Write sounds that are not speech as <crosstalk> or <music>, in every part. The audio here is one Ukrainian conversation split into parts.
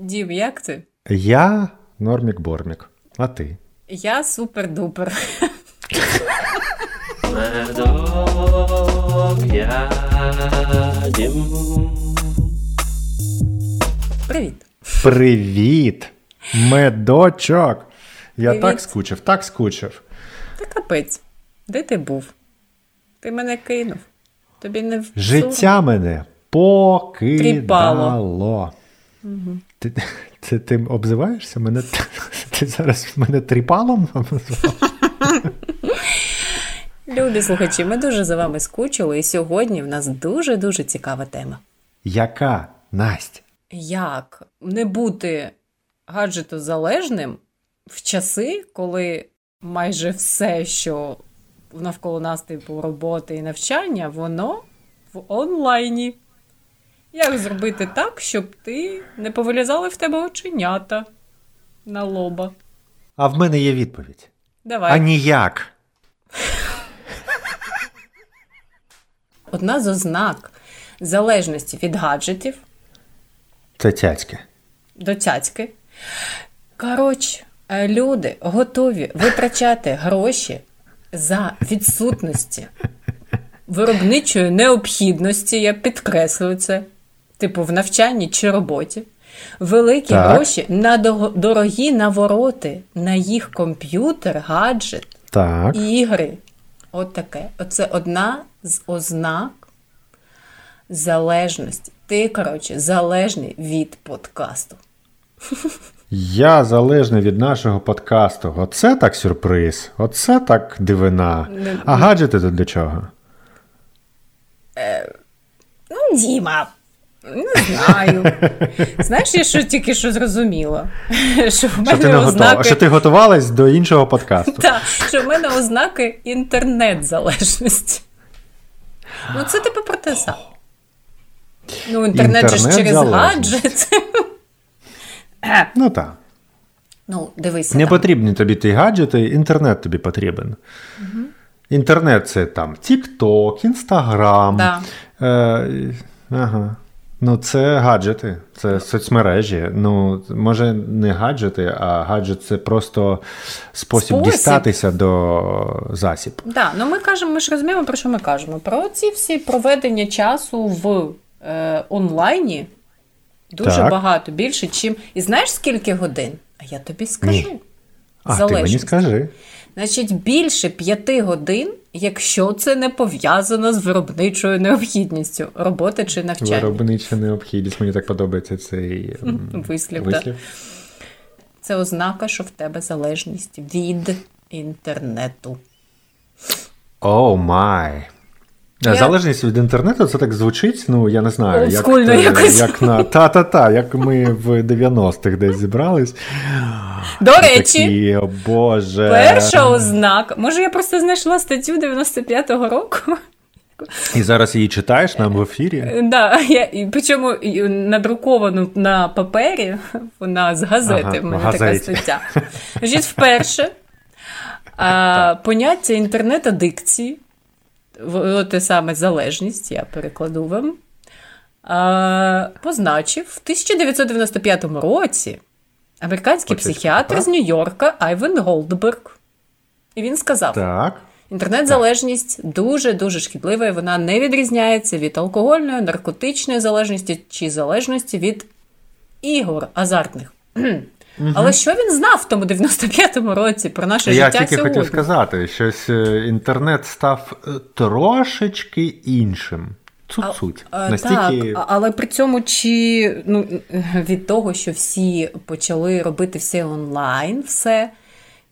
Дім, як ти? Я Нормік Бормік. А ти? Я супер-дупер. Привіт. Привіт! Медочок! Я Привіт. так скучив, так скучив. Та капець. Де ти був? Ти мене кинув. Тобі не в Життя мене покидало. Угу. Ти, ти, ти обзиваєшся? Мене, ти зараз мене тріпалом обзивав? Любі слухачі, ми дуже за вами скучили, і сьогодні в нас дуже-дуже цікава тема. Яка Настя? Як не бути гаджетозалежним в часи, коли майже все, що навколо нас, типу роботи і навчання, воно в онлайні. Як зробити так, щоб ти не повилізали в тебе оченята на лоба? А в мене є відповідь. Давай. А ніяк. Одна з ознак залежності від гаджетів Це цяцьке. до цяцьки. Коротше, люди готові витрачати гроші за відсутності виробничої необхідності, я підкреслюю це, типу в навчанні чи роботі. Великі Так. гроші на дорогі навороти на їх комп'ютер, гаджет, Так. ігри. От таке. Оце одна з ознак залежності. Ти, коротше, залежний від подкасту. Я залежний від нашого подкасту. Оце так сюрприз. Оце так дивина. Не- А гаджети тут для чого? Ну, Діма, не знаю. Знаєш, я що тільки що зрозуміла? <laughs> Що в Що ти, не готова? що ти готувалась до іншого подкасту? <laughs> Та, що в мене ознаки інтернет-залежності. Ну, це типу про те саме. Ну, інтернет же ж через гаджет. Ну так. Ну, дивися. Не там. потрібні тобі ті гаджети, інтернет тобі потрібен. Інтернет це там TikTok, Instagram. Да. Е, ага. Ну, це гаджети, це соцмережі. Ну, може, не гаджети, а гаджет це просто спосіб, Спосіб. дістатися до засіб. Да, ну ми кажемо, ми ж розуміємо, про що ми кажемо. Про ці всі проведення часу в е, онлайні дуже Так. багато, більше, чим. І знаєш скільки годин? А я тобі скажу. Ні. А ти мені скажи. Значить, більше п'яти годин, якщо це не пов'язано з виробничою необхідністю роботи чи навчання. Виробнича необхідність. Мені так подобається цей Вислів, вислів. Це ознака, що в тебе залежність від інтернету. О май. Я- Залежність від інтернету, це так звучить, ну я не знаю, як, якось. як на та-та-та, як ми в 90-х десь зібрались. До речі, Такі, о Боже. перша ознака. Може, я просто знайшла статтю 95-го року. І зараз її читаєш нам в ефірі. Да, я, причому надруковану на папері, вона з газети, Ага, в мене в така стаття. Значить, вперше а, поняття інтернет-адикції, те саме залежність, я перекладу вам, а, позначив в 1995 році американський Почекай, психіатр так? з Нью-Йорка Айвен Голдберг. І він сказав: Так. Інтернет-залежність дуже-дуже шкідлива, і вона не відрізняється від алкогольної, наркотичної залежності чи залежності від ігор азартних. <clears throat> Але що він знав в тому 95-му році про наше Я життя тільки сьогодні? хотів сказати, щось е, інтернет став е, трошечки іншим. Цуть-цуть. Настільки. Так, але при цьому чи ну, від того, що всі почали робити все онлайн, все,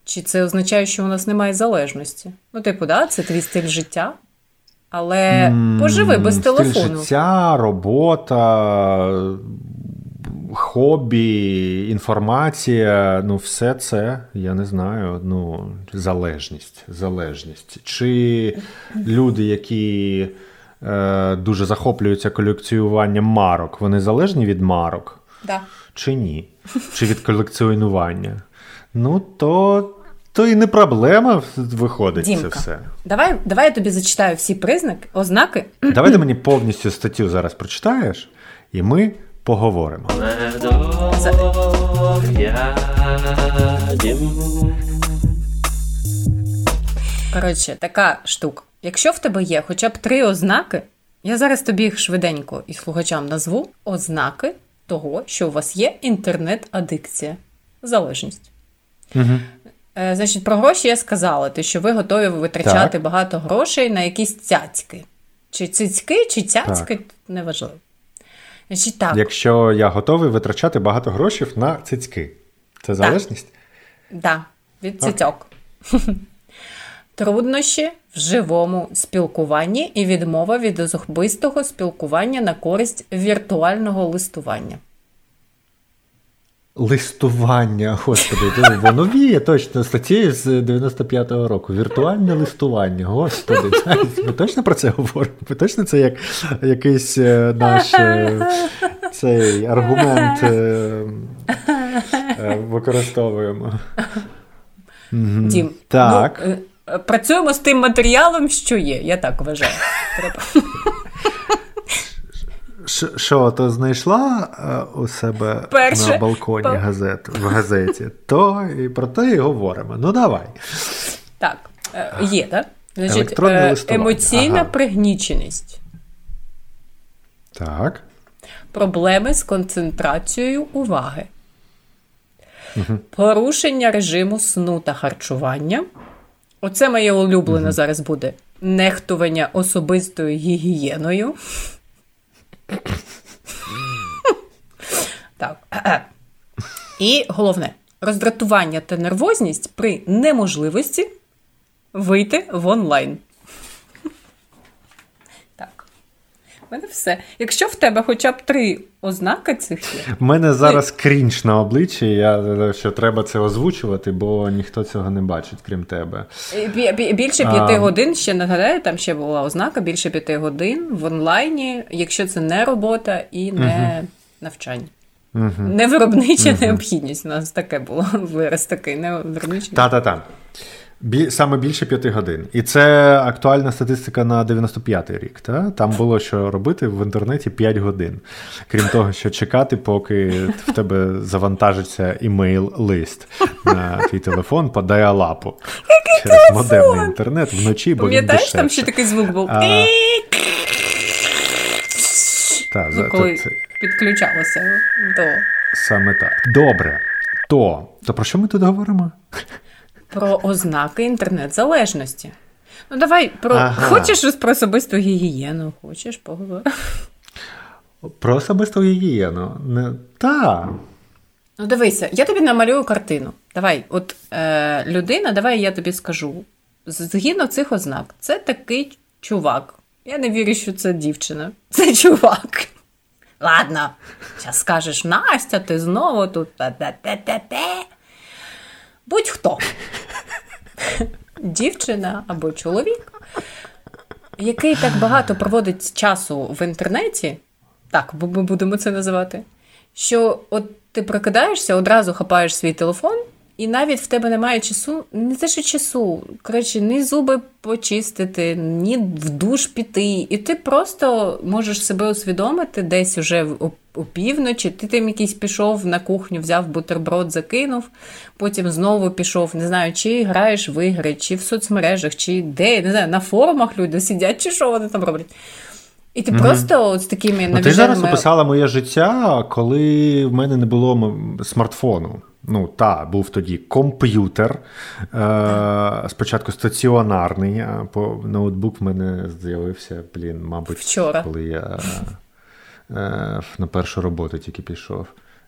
чи це означає, що у нас немає залежності? Ну, типу, да, це твій стиль життя. Але поживи без стиль телефону. життя, робота, хобі, інформація, ну, все це, я не знаю, ну, залежність. залежність. Чи люди, які е, дуже захоплюються колекціюванням марок, вони залежні від марок? Да. Чи ні? Чи від колекціонування? Ну, то, то і не проблема виходить це все. Давай, давай я тобі зачитаю всі признаки, ознаки. Давай ти мені повністю статтю зараз прочитаєш, і ми поговоримо. Коротше, така штука. Якщо в тебе є хоча б три ознаки, я зараз тобі їх швиденько і слухачам назву ознаки того, що у вас є інтернет-адикція, залежність. Угу. Е, Значить, про гроші я сказала, те, що ви готові витрачати Так. багато грошей на якісь цяцьки. Чи цицьки, чи цяцьки, неважливо. Значить, так, Якщо я готовий витрачати багато грошей на цицьки, це залежність? да, від цицьок. <laughs> Труднощі в живому спілкуванні і відмова від особистого спілкування на користь віртуального листування. Листування, господи, воно віє точно статті з 95-го року. Віртуальне листування, господи. Ми точно про це говоримо? Ми точно це як якийсь е, наш е, цей аргумент е, використовуємо. Дім, Так. ну, працюємо з тим матеріалом, що є, я так вважаю. Треба. Що, то знайшла е, у себе Перше. на балконі Па- газет, в газеті, то і про те і говоримо. Ну давай. Так, е, є, так? Значить, е, емоційна Ага. пригніченість, Так. проблеми з концентрацією уваги, порушення режиму сну та харчування. Оце моє улюблене зараз буде нехтування особистою гігієною. Так. І головне роздратування та нервозність при неможливості вийти в онлайн. Так. У мене все. Якщо в тебе хоча б три ознаки цих є, В мене зараз крінж на обличчі, я що треба це озвучувати, бо ніхто цього не бачить, крім тебе. Е, бі- бі- Більше п'яти А. годин, ще нагадаю, там ще була ознака, більше п'яти годин в онлайні, якщо це не робота і не навчання. Угу. Не виробнича необхідність. У нас таке було <laughs> вираз такий, не виробнича. Та-та-та. Бі... Саме більше п'яти годин. І це актуальна статистика на 95-й рік. Та? Там було що робити в інтернеті 5 годин. Крім того, що чекати, поки в тебе завантажиться імейл-лист на твій телефон по діалапу. Через модемний інтернет вночі, бо він дешевше. там ще такий звук був? А, Та, за- Ну, коли це- підключалося до Саме так. Добре. То, то про що ми тут говоримо? Про ознаки інтернет-залежності. Ну, давай про Ага. хочеш про особисту гігієну, хочеш поговорити. Про особисту гігієну. Не... Та. Ну, дивися, я тобі намалюю картину. Давай, от е, людина, давай я тобі скажу. Згідно цих ознак, це такий чувак. Я не вірю, що це дівчина. Це чувак. Ладно, зараз скажеш, Настя, ти знову тут. Та-та-та-та-та. Будь-хто. Дівчина або чоловік, який так багато проводить часу в інтернеті, так, бо ми будемо це називати, що от ти прокидаєшся, одразу хапаєш свій телефон, і навіть в тебе немає часу, не те, що часу, коротше, ні зуби почистити, ні в душ піти. І ти просто можеш себе усвідомити десь уже в- о півночі, ти тим якийсь пішов на кухню, взяв бутерброд, закинув, потім знову пішов, не знаю, чи граєш в ігри, чи в соцмережах, чи де, не знаю, на форумах люди сидять, чи що вони там роблять. І ти просто от з такими Ну, ти зараз навіженими- описала моє життя, коли в мене не було смартфону. Ну, та, був тоді комп'ютер. Е, спочатку стаціонарний, а по ноутбук в мене з'явився, блін, мабуть, Вчора. коли я е, на першу роботу тільки пішов.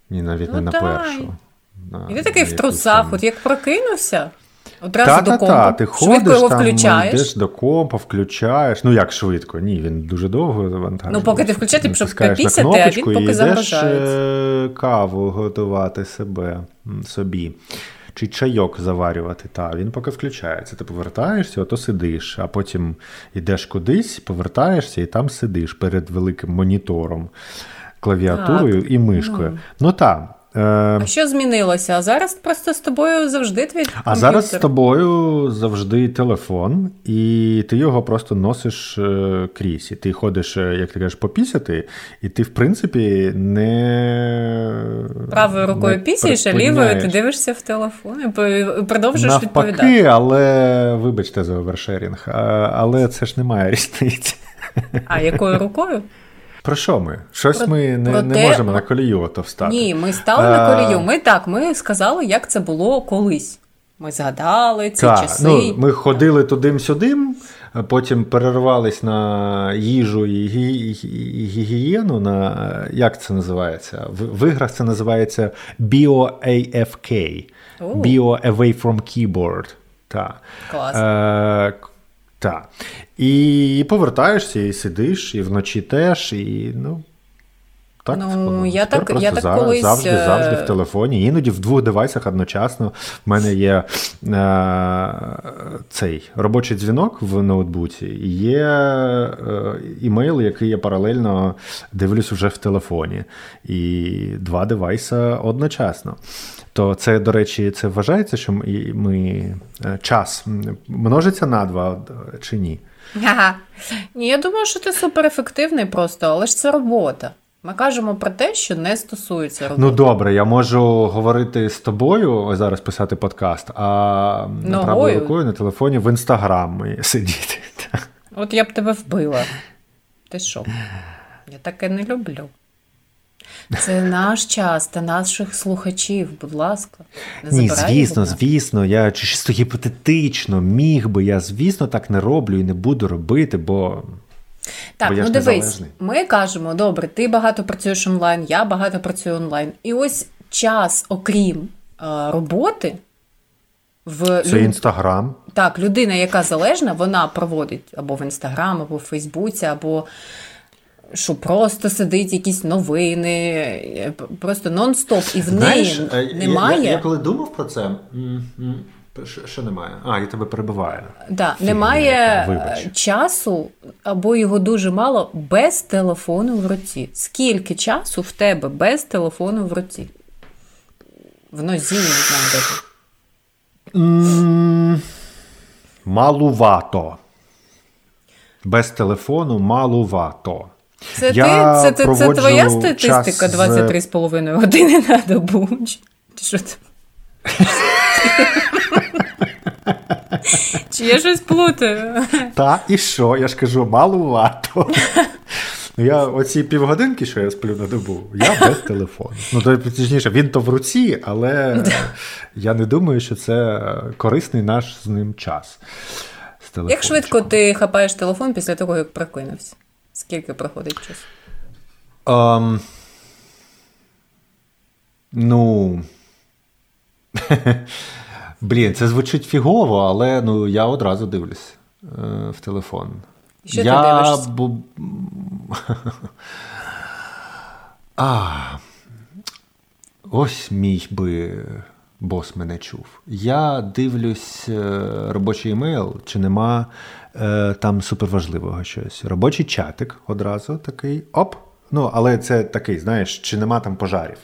Ні, навіть Ну, не на першу. На, І ти такий в трусах, там- от як прокинувся, одразу та, до та, компу, та, ти швидко ходиш, його там, включаєш. йдеш до компа, включаєш. Ну як швидко? Ні, він дуже довго завантажує. Ну, поки ти включаєш, ти щоб попісяти, а він поки загружається. е, каву готувати себе собі. Чи чайок заварювати, та він поки включається. Ти повертаєшся, ото сидиш, а потім йдеш кудись, повертаєшся і там сидиш перед великим монітором, клавіатурою і мишкою. Ну так. Е, а що змінилося? А зараз просто з тобою завжди твій комп'ютер? А зараз з тобою завжди телефон, і ти його просто носиш е, крізь. І ти ходиш, е, як ти кажеш, попісяти, і ти, в принципі, не правою рукою пісяєш, а лівою ти дивишся в телефон і продовжуєш Навпаки, відповідати. але вибачте за овершерінг, але це ж немає різниці. А якою рукою? Про що ми? Щось про, ми не про не те... можемо на колію ото встати. Ні, ми стали а... на колію. Ми так, ми сказали, як це було колись. Ми згадали ці так, часи. Ну, Ми ходили тудим-сюдим, потім перервались на їжу і гігієну. На як це називається? В, в іграх це називається BioAFK. Bio Away from Keyboard. Так. Клас. Е, так. І повертаєшся, і сидиш, і вночі теж, і ну. Так, ну, я так, я так зараз, колись... завжди завжди в телефоні. Іноді в двох девайсах одночасно. В мене є е, цей робочий дзвінок в ноутбуці, і є е, імейл, який я паралельно дивлюсь вже в телефоні. І два девайса одночасно. То це, до речі, це вважається, що ми, ми час множиться на два чи ні? Ага. Ні, я думаю, що ти суперефективний просто, але ж це робота. Ми кажемо про те, що не стосується роботи. Ну добре, я можу говорити з тобою, зараз писати подкаст, а правою рукою на телефоні в інстаграм сидіти. От я б тебе вбила. Ти що? Я таке не люблю. Це наш час та наших слухачів, будь ласка. Не Ні, звісно, звісно, я чисто гіпотетично міг би, я, звісно, так не роблю і не буду робити, бо. Так, бо ну дивись, ми кажемо, добре, ти багато працюєш онлайн, я багато працюю онлайн. І ось час, окрім е, роботи, в це інстаграм. Так, людина, яка залежна, вона проводить або в інстаграм, або в Фейсбуці, або що просто сидить якісь новини, просто нон-стоп, і в Знаєш, неї немає. Я, я коли думав про це. Що, немає? А, я тебе перебиваю. Да, немає Вибач. часу, або його дуже мало без телефону в руці. Скільки часу в тебе без телефону в руці? В нозі не знаю де. Малувато. Без телефону малувато. Це я ти? Це, це твоя статистика 23,5 години на добу? Чи що це? Чи я щось плутаю? Та, і що? Я ж кажу, малувато. Я оці півгодинки, що я сплю на добу, я без телефону. Ну, то точніше, він то в руці, але я не думаю, що це корисний наш з ним час. З Як швидко ти хапаєш телефон після того, як прокинувся? Скільки проходить час? Um, ну. <laughs> Блін, це звучить фігово, але ну, я одразу дивлюсь е, в телефон. Що я... ти дивишся? <laughs> А, Ось мій би бос мене чув. Я дивлюсь е, робочий емейл, чи нема там суперважливого щось. Робочий чатик одразу такий оп. Ну, але це такий, знаєш, чи нема там пожарів.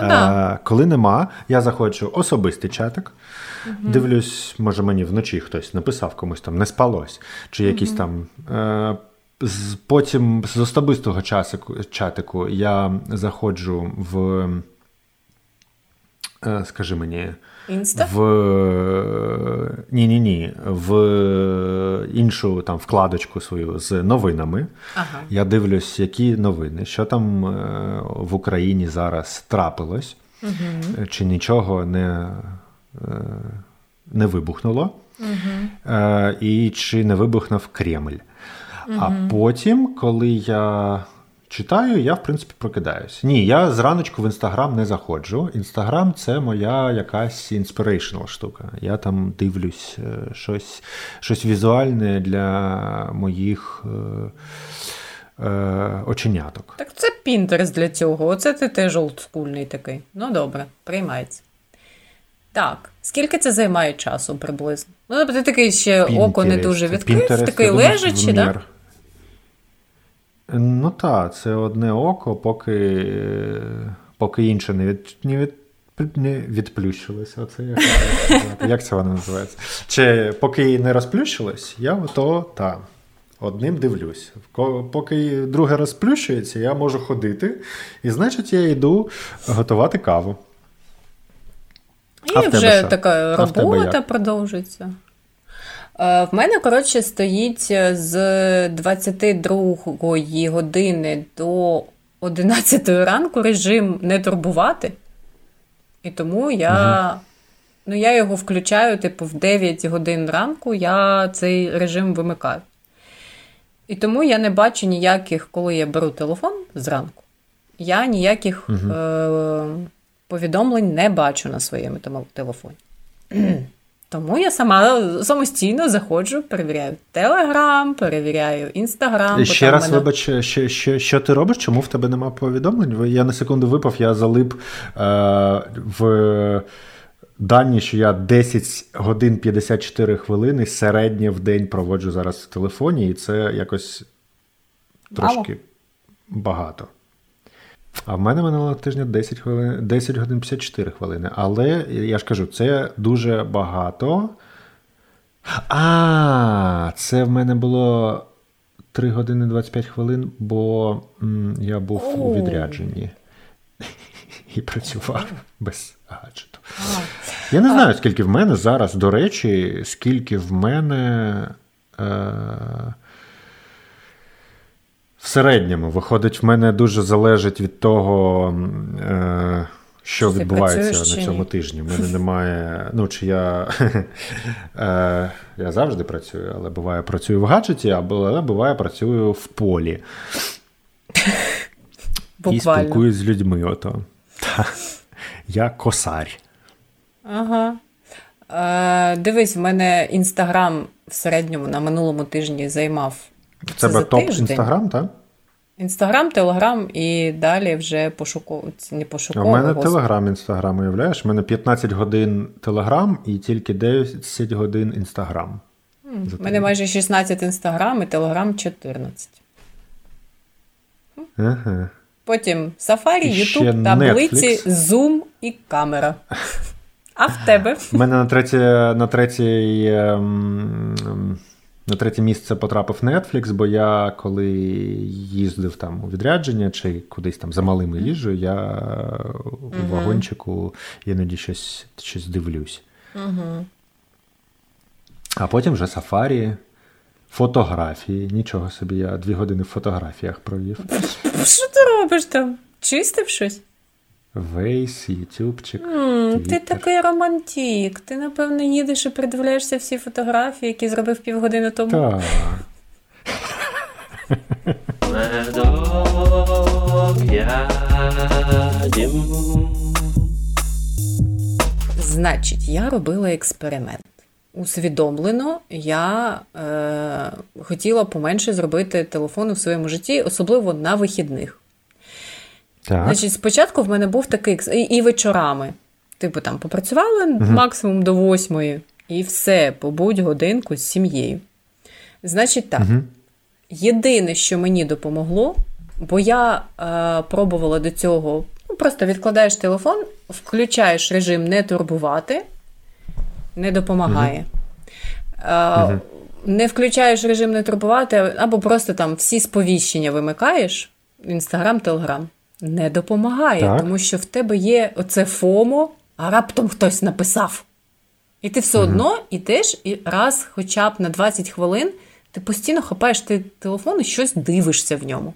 Ну, да. е, коли нема, я заходжу особистий чатик. Угу. Дивлюсь, може мені вночі хтось написав комусь там не спалось, чи якісь угу. там. Е, Потім з особистого часику, чатику я заходжу в, е, скажи мені, Інста? в ні, ні, ні, в іншу там вкладочку свою з новинами. Ага. Я дивлюсь, які новини, що там е, в Україні зараз трапилось, угу. чи нічого не не вибухнуло, угу. і чи не вибухнув Кремль. Угу. А потім, коли я читаю, я в принципі прокидаюсь. Ні, я зраночку в інстаграм не заходжу. Інстаграм це моя якась inspirational штука. Я там дивлюсь е, щось щось візуальне для моїх. Е, оченяток. Так це Pinterest для цього. Оце ти теж олдскульний такий. Ну добре, приймається. Так, скільки це займає часу приблизно? Ну, тобто ти такий ще. око не дуже відкрив, такий лежачий, так? Ну так, це одне око, поки поки інше не від, не від, не відплющилось. Оце як, як це воно називається? Чи поки не розплющилось, я то та. Одним дивлюсь. Поки друге розплющується, я можу ходити, і значить, я йду готувати каву. І а вже така робота продовжується. Е, в мене, коротше, стоїть з 22 години до 11 ранку режим не турбувати. І тому я угу. ну, я його включаю, типу, в 9 годин ранку я цей режим вимикаю. І тому я не бачу ніяких, коли я беру телефон зранку, я ніяких угу. е- повідомлень не бачу на своєму телефоні. Тому я сама самостійно заходжу, перевіряю Телеграм, перевіряю Інстаграм. Ще раз, мене... вибач, що, що що, ти робиш? Чому в тебе немає повідомлень? Я на секунду випав, я залип е, в дані, що я 10 годин 54 хвилини середньо в день проводжу зараз в телефоні, і це якось трошки Мало. багато. А в мене минулого тижня 10 хвилин, 10 годин 54 хвилини. Але я ж кажу, це дуже багато. А, це в мене було 3 години 25 хвилин, бо м, я був у відрядженні <laughs> і працював без гаджету. Я не знаю, скільки в мене зараз, до речі, скільки в мене. Е- в середньому, виходить, в мене дуже залежить від того, е, що Ти відбувається на цьому тижні. В мене немає. Ну, чи я <laughs> е, я завжди працюю, але буває працюю в гаджеті, але буває працюю в полі. І спілкуюсь з людьми. ото. Я косарь. Ага. Е, Дивись, в мене інстаграм в середньому на минулому тижні займав. В тебе топ інстаграм, так? Інстаграм, Телеграм і далі вже пошуково. не пошуково. У мене Телеграм, Інстаграм, уявляєш? У мене 15 годин Телеграм і тільки 10 годин Інстаграм. У мене майже 16 інстаграм і Телеграм 14. Ага. Потім Safari, YouTube, таблиці, Zoom і камера. А в тебе? У мене на третій на третій ем, на третє місце потрапив Netflix, бо я коли їздив там у відрядження чи кудись там за малими їжджу, я у uh вагончику іноді щось щось дивлюсь. uh А потім вже сафарі, фотографії. Нічого собі, я дві години в фотографіях провів. Що ти робиш там? Чистив щось? Вейс, Ютубчик. Mm, ти такий романтик. Ти, напевно, їдеш і придивляєшся всі фотографії, які зробив півгодини тому. Так. Значить, я робила експеримент. Усвідомлено, я е, хотіла поменше зробити телефон у своєму житті, особливо на вихідних. Так. Значить, спочатку в мене був такий і, і вечорами. Типу, там попрацювали угу. максимум до восьмої, і все, побудь годинку з сім'єю. Значить, так. Угу. Єдине, що мені допомогло, бо я е, пробувала до цього, ну, просто відкладаєш телефон, включаєш режим не турбувати, не допомагає. Угу. Е, не включаєш режим не турбувати, або просто там всі сповіщення вимикаєш: Інстаграм, Телеграм не допомагає, так. тому що в тебе є оце FOMO, а раптом хтось написав. І ти все угу. одно йдеш і раз, хоча б на 20 хвилин, ти постійно хапаєш ти телефон і щось дивишся в ньому.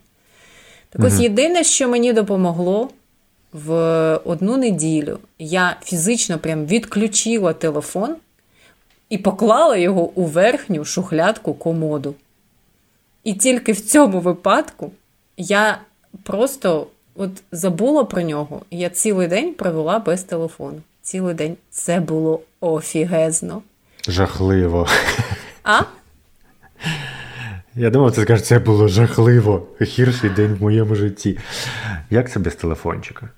Так ось угу. єдине, що мені допомогло в одну неділю, я фізично прям відключила телефон і поклала його у верхню шухлядку комоду. І тільки в цьому випадку я просто от забула про нього, я цілий день провела без телефону. Цілий день це було офігезно. Жахливо. А? Я думав, ти скажеш, це було жахливо. Гірший день в моєму житті. Як це без телефончика?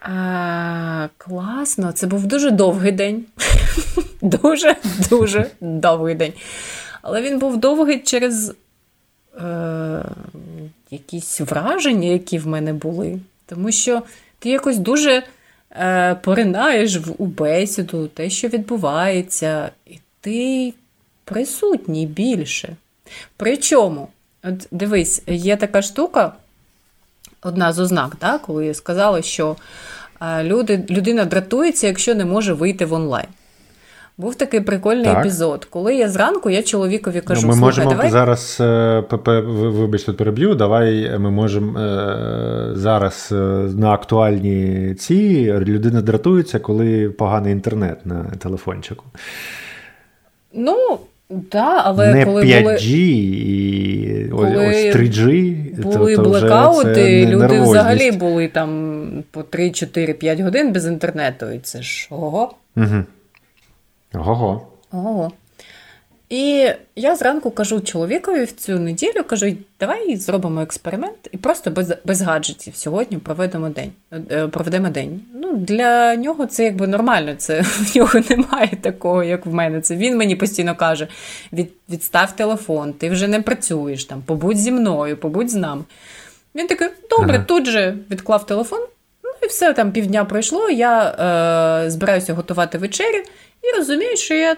А, Класно, це був дуже довгий день. <laughs> Дуже-дуже довгий день. Але він був довгий через е, якісь враження, які в мене були. Тому що ти якось дуже е, поринаєш в, у бесіду, те, що відбувається, і ти присутній більше. Причому, от дивись, є така штука, одна з ознак, да, коли сказали, що е, люди, людина дратується, якщо не може вийти в онлайн. Був такий прикольний так. епізод. Коли я зранку, я чоловікові кажу, ну, ми можемо давай... зараз е, вибач, переб'ю. Давай ми можемо е, зараз е, на актуальні ці людина дратується, коли поганий інтернет на телефончику. Ну, да, але не коли 5G були... і коли ось 3G, були то, то блекаути, люди нервозність. взагалі були там по 3-4-5 годин без інтернету, і це ж ого. Угу. Ого. Ого. І я зранку кажу чоловікові в цю неділю, кажу, давай зробимо експеримент і просто без без гаджетів сьогодні проведемо день. Е, проведемо день. Ну, Для нього це якби нормально. Це <laughs> В нього немає такого, як в мене. Це Він мені постійно каже: від, відстав телефон, ти вже не працюєш, там, побудь зі мною, побудь з нами. Він такий, добре, ага. тут же відклав телефон, ну і все, там півдня пройшло, я е, збираюся готувати вечерю. І розумію, що я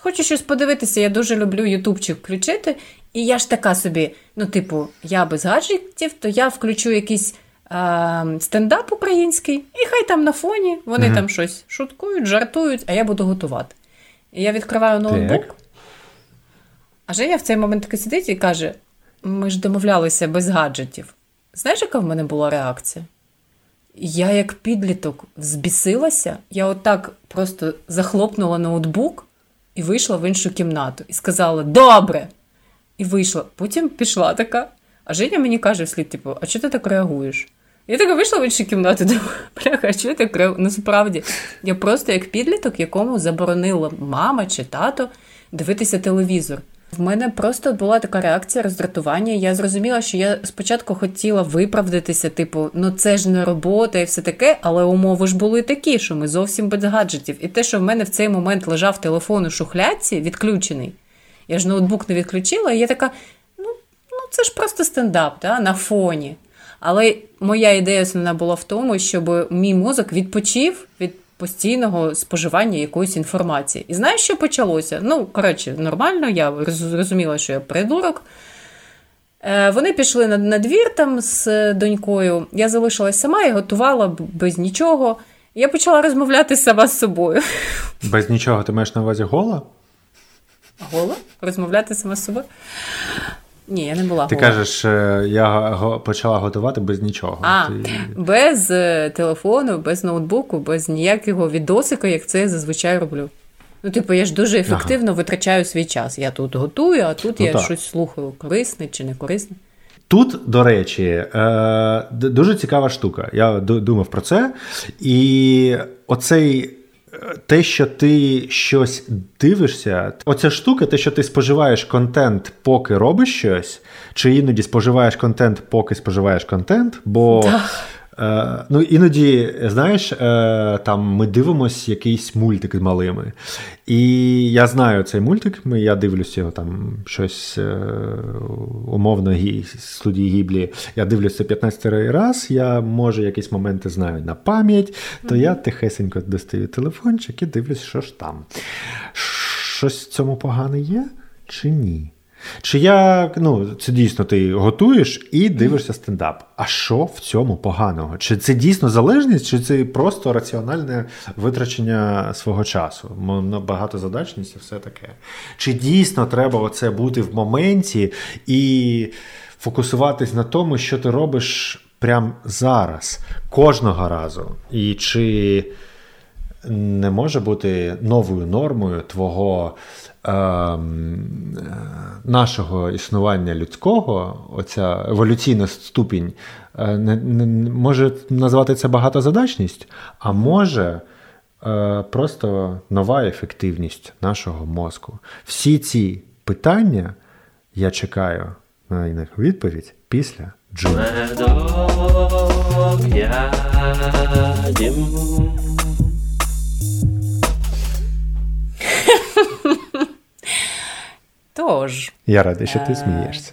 хочу щось подивитися. Я дуже люблю ютубчик включити. І я ж така собі, ну, типу, я без гаджетів, то я включу якийсь а, стендап український, і хай там на фоні вони mm там щось шуткують, жартують, а я буду готувати. І я відкриваю ноутбук. Так. А Женя в цей момент таки сидить і каже: ми ж домовлялися без гаджетів. Знаєш, яка в мене була реакція? Я, як підліток, збісилася, я отак просто захлопнула ноутбук і вийшла в іншу кімнату і сказала Добре! І вийшла. Потім пішла така. А Женя мені каже вслід, типу, а чого ти так реагуєш? Я така вийшла в іншу кімнату, <laughs> думаю, бляха, а чого так реагую? Насправді, я просто як підліток, якому заборонила мама чи тато дивитися телевізор. В мене просто була така реакція роздратування. Я зрозуміла, що я спочатку хотіла виправдатися, типу, ну це ж не робота і все таке, але умови ж були такі, що ми зовсім без гаджетів. І те, що в мене в цей момент лежав телефон у шухляці, відключений. Я ж ноутбук не відключила, і я така: ну, ну це ж просто стендап, да, на фоні. Але моя ідея основна була в тому, щоб мій мозок відпочив від постійного споживання якоїсь інформації. І знаєш, що почалося? Ну, коротше, нормально, я зрозуміла, що я придурок. Е, вони пішли на, на двір там з донькою. Я залишилась сама і готувала без нічого. Я почала розмовляти сама з собою. <laughs> Без нічого, ти маєш на увазі гола? Гола? Розмовляти сама з собою? Ні, я не була. Ти гола. кажеш, е, я почала готувати без нічого. А, Ти... Без е, телефону, без ноутбуку, без ніякого відосика, як це я зазвичай роблю. Ну, типу, я ж дуже ефективно ага. витрачаю свій час. Я тут готую, а тут ну, я так. щось слухаю, корисне чи не корисне. Тут, до речі, е, дуже цікава штука. Я думав про це. І оцей те, що ти щось дивишся, оця штука, те, що ти споживаєш контент, поки робиш щось, чи іноді споживаєш контент, поки споживаєш контент, бо. Да. Е, ну, Іноді, знаєш, е, там ми дивимося якийсь мультик з малими. І я знаю цей мультик, я дивлюся його там щось е, умовно студії Гіблі. Я дивлюся 15 раз, я може якісь моменти знаю на пам'ять, то я тихесенько достаю телефончик і дивлюсь, що ж там. Щось в цьому погане є чи ні? Чи я, ну, це дійсно ти готуєш і дивишся стендап. А що в цьому поганого? Чи це дійсно залежність, чи це просто раціональне витрачення свого часу? Багатозадачність і все таке. Чи дійсно треба оце бути в моменті і фокусуватись на тому, що ти робиш прямо зараз, кожного разу? І чи не може бути новою нормою твого Ем, нашого існування людського, оця еволюційна ступінь, е, не, не може назвати це багатозадачність, а може е, просто нова ефективність нашого мозку. Всі ці питання я чекаю на них відповідь після джуну. Тож. Я радий, що ти смієшся.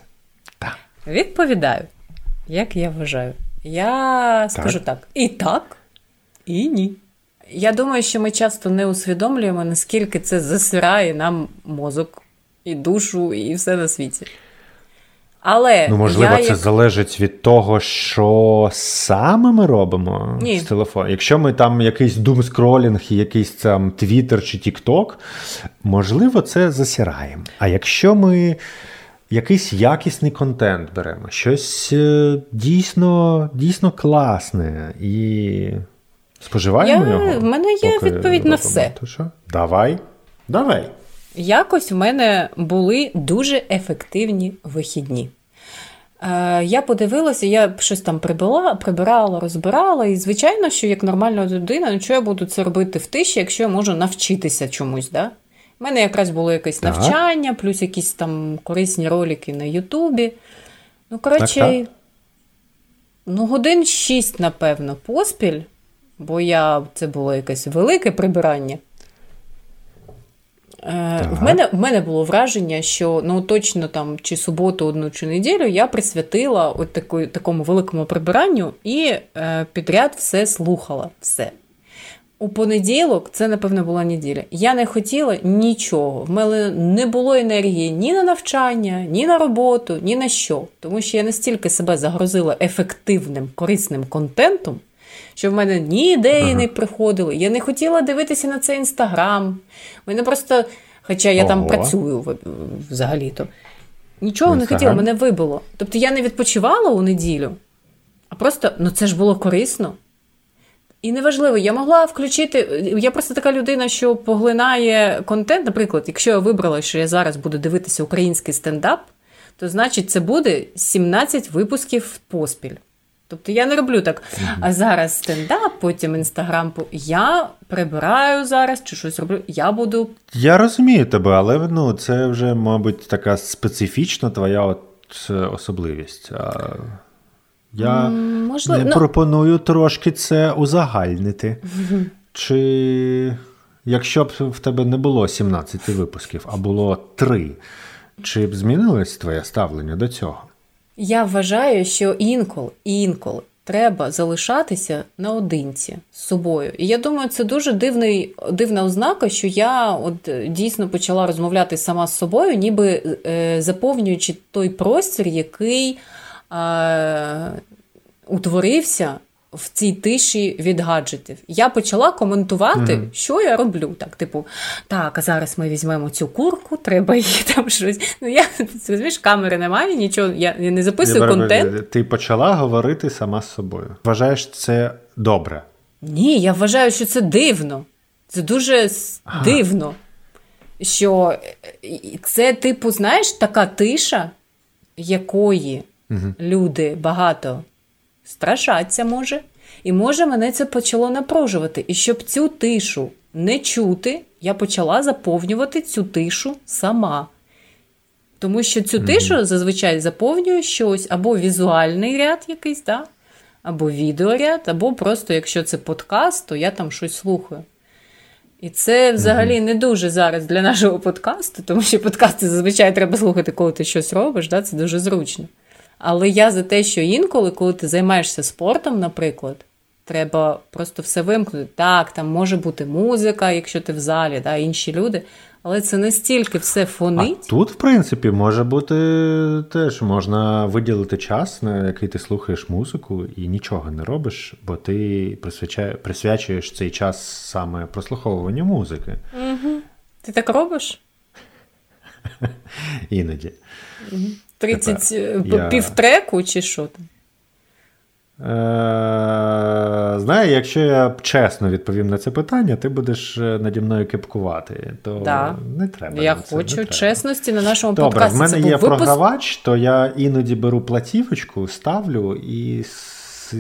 Так. Відповідаю, як я вважаю. Я скажу так. так. І так, і ні. Я думаю, що ми часто не усвідомлюємо, наскільки це засирає нам мозок і душу, і все на світі. Але ну, можливо, я, це як... залежить від того, що саме ми робимо Ні. з телефону. Якщо ми там якийсь думскролінг, якийсь там Твіттер чи Тікток, можливо, це засираємо. А якщо ми якийсь якісний контент беремо, щось е, дійсно дійсно класне і споживаємо я... його. В мене є відповідь на все. То що? Давай, давай. Якось в мене були дуже ефективні вихідні. Е, Я подивилася, я щось там прибирала, прибирала, розбирала, і, звичайно, що як нормальна людина, ну що я буду це робити в тиші, якщо я можу навчитися чомусь. Да? У мене якраз було якесь так. навчання, плюс якісь там корисні ролики на Ютубі. Ну, коротше, так, так. ну, годин шість, напевно, поспіль, бо я це було якесь велике прибирання. Е, в мене в мене було враження, що ну точно там чи суботу, одну чи неділю я присвятила от таку, такому великому прибиранню і е, підряд все слухала. все. У понеділок, це, напевно, була неділя. Я не хотіла нічого. В мене не було енергії ні на навчання, ні на роботу, ні на що. Тому що я настільки себе загрозила ефективним, корисним контентом, що в мене ні ідеї ага. не приходили. Я не хотіла дивитися на цей інстаграм. Мене просто, хоча я Ого. там працюю взагалі-то, нічого не хотіла, мене вибило. Тобто я не відпочивала у неділю, а просто ну це ж було корисно. І неважливо, я могла включити. Я просто така людина, що поглинає контент. Наприклад, якщо я вибрала, що я зараз буду дивитися український стендап, то значить це буде 17 випусків поспіль. Тобто я не роблю так, а зараз стендап, потім інстаграм. Я прибираю зараз чи щось роблю. Я буду. Я розумію тебе, але ну, це вже, мабуть, така специфічна твоя от особливість. Я Можливо, не ну... пропоную трошки це узагальнити. <laughs> Чи якщо б в тебе не було 17 випусків, а було 3, чи б змінилось твоє ставлення до цього? Я вважаю, що інколи інколи треба залишатися наодинці з собою. І я думаю, це дуже дивний, дивна ознака, що я от дійсно почала розмовляти сама з собою, ніби е, заповнюючи той простір, який е, утворився в цій тиші від гаджетів. Я почала коментувати, mm-hmm. що я роблю. Так, типу, так, а зараз ми візьмемо цю курку, треба її <laughs> там щось. Ну, я розумієш, камери немає, нічого, я, я не записую я контент. Ти почала говорити сама з собою. Вважаєш це добре? Ні, я вважаю, що це дивно. Це дуже ага. дивно. Що це, типу, знаєш, така тиша, якої угу. люди багато страшаться може. І може мене це почало напружувати. І щоб цю тишу не чути, я почала заповнювати цю тишу сама. Тому що цю тишу зазвичай заповнює щось або візуальний ряд якийсь, да? або відеоряд, або просто, якщо це подкаст, то я там щось слухаю. І це взагалі не дуже зараз для нашого подкасту, тому що подкасти зазвичай треба слухати, коли ти щось робиш, да? це дуже зручно. Але я за те, що інколи, коли ти займаєшся спортом, наприклад, треба просто все вимкнути. Так, там може бути музика, якщо ти в залі, да, інші люди. Але це настільки все фонить. А Тут, в принципі, може бути теж можна виділити час, на який ти слухаєш музику і нічого не робиш, бо ти присвячуєш цей час саме прослуховуванню музики. Угу. Ти так робиш? <laughs> Іноді. Угу. 30 Тепер я... півтреку чи що там? Е, Знаю, якщо я чесно відповім на це питання, ти будеш е, наді мною кепкувати, то да. не треба. Я це, хочу чесності на нашому Добре, подкасті. Добре, в мене це є був програвач, то я іноді беру платівочку, ставлю і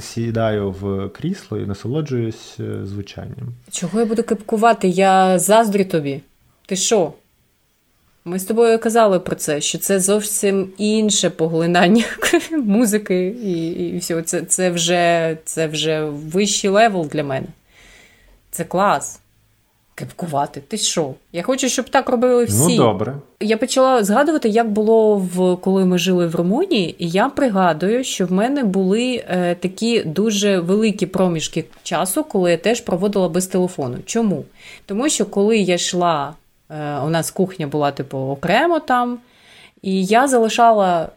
сідаю в крісло і насолоджуюсь е, звучанням. Чого я буду кепкувати? Я заздрю тобі. Ти що? Ми з тобою казали про це, що це зовсім інше поглинання <laughs> музики і і всього. Це це, вже це вже вищий level для мене. Це клас. Кепкувати, ти що? Я хочу, щоб так робили всі. Ну, добре. Я почала згадувати, як було в коли ми жили в Румунії, і я пригадую, що в мене були е, такі дуже великі проміжки часу, коли я теж проводила без телефону. Чому? Тому що коли я йшла, у нас кухня була типу окремо там, і я залишала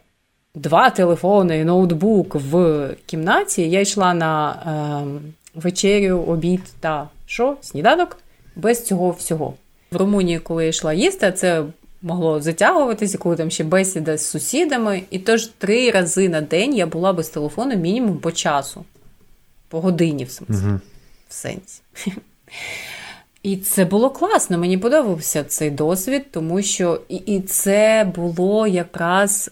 два телефони, і ноутбук в кімнаті. Я йшла на е, вечерю, обід та що? Сніданок без цього всього. В Румунії, коли я йшла їсти, це могло затягуватися, коли там ще бесіда з сусідами. І тож три рази на день я була без телефону мінімум по часу, по годині в сенсі. Угу. В сенсі. І це було класно. Мені подобався цей досвід, тому що і, і це було якраз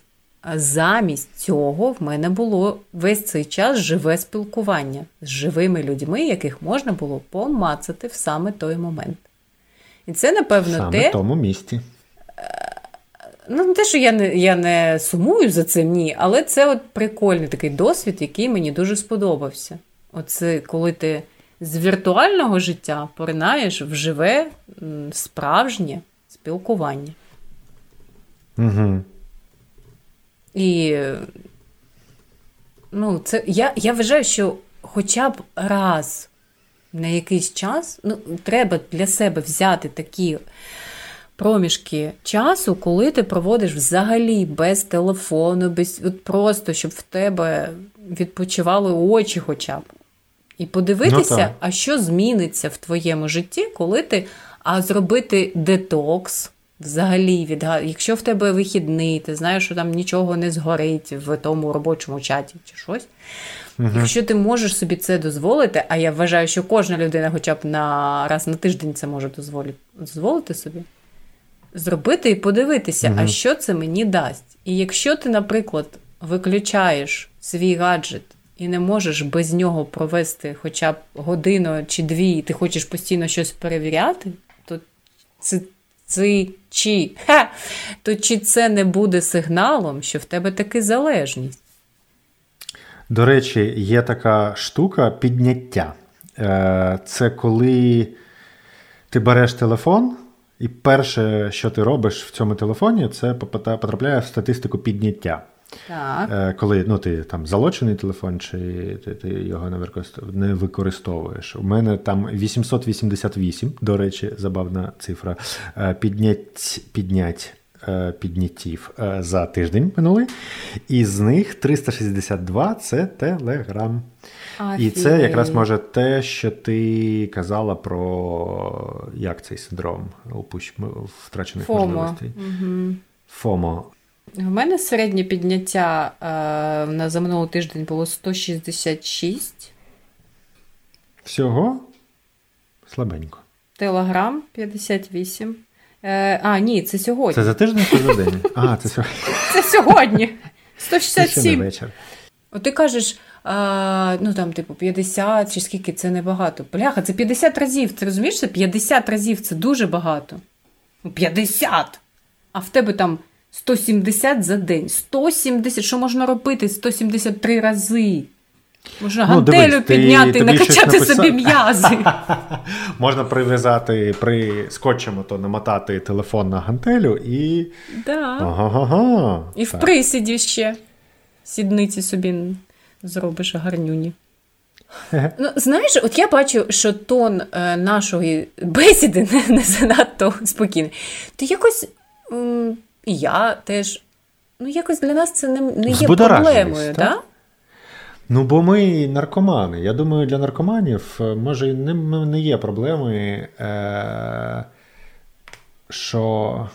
замість цього в мене було весь цей час живе спілкування з живими людьми, яких можна було помацати в саме той момент. І це, напевно, саме те. в тому місці. Ну, не те, що я не я не сумую за цим, ні, але це от прикольний такий досвід, який мені дуже сподобався. Оце коли ти з віртуального життя поринаєш в живе, справжнє спілкування. Угу. І ну, це, я, я вважаю, що хоча б раз на якийсь час ну, треба для себе взяти такі проміжки часу, коли ти проводиш взагалі без телефону, без от просто щоб в тебе відпочивали очі хоча б. І подивитися, ну, а що зміниться в твоєму житті, коли ти а зробити детокс. Взагалі, від... якщо в тебе вихідний, ти знаєш, що там нічого не згорить в тому робочому чаті чи щось. uh Якщо ти можеш собі це дозволити, а я вважаю, що кожна людина хоча б на раз на тиждень це може дозволити, дозволити собі, зробити і подивитися, uh а що це мені дасть. І якщо ти, наприклад, виключаєш свій гаджет і не можеш без нього провести хоча б годину чи дві, і ти хочеш постійно щось перевіряти, то це. Це чи, ха, то чи це не буде сигналом, що в тебе таки залежність? До речі, є така штука підняття. Е, це коли ти береш телефон, і перше, що ти робиш в цьому телефоні, це потрапляє в статистику підняття. Так. Е, коли ну, ти там залочений телефон, чи ти, ти його не використовуєш. У мене там 888, до речі, забавна цифра. Е, піднять, піднять е, підняттів за тиждень минулий. І з них 362 це Телеграм. І це якраз може те, що ти казала про як цей синдром втрачених FOMO. можливостей. Угу. FOMO. В мене середнє підняття е, на за минулий тиждень було 166. Всього слабенько. Телеграм 58. Е, А, ні, це сьогодні. Це за тиждень чи за день? <laughs> А, це сьогодні. Це сьогодні. 167. Це ще не вечір. От ти кажеш, а, ну там, типу, 50 чи скільки це небагато. Бляха, це 50 разів. Ти розумієш, це 50 разів це дуже багато. 50! А в тебе там 170 за день. 170, що можна робити 173 рази? Можна ну, гантелю дивись, підняти, ти, накачати собі м'язи. <laughs> Можна прив'язати при скотчем, то намотати телефон на гантелю і. Да. Ага-га-га. І так. в присіді ще сідниці собі зробиш гарнюні. Ну, Знаєш, от я бачу, що тон е, нашої бесіди не, <laughs> не занадто спокійний. Ти якось. М- і я теж. Ну, якось для нас це не не є проблемою, так? Да? Ну, бо ми наркомани. Я думаю, для наркоманів е, може не не є проблеми, е, що.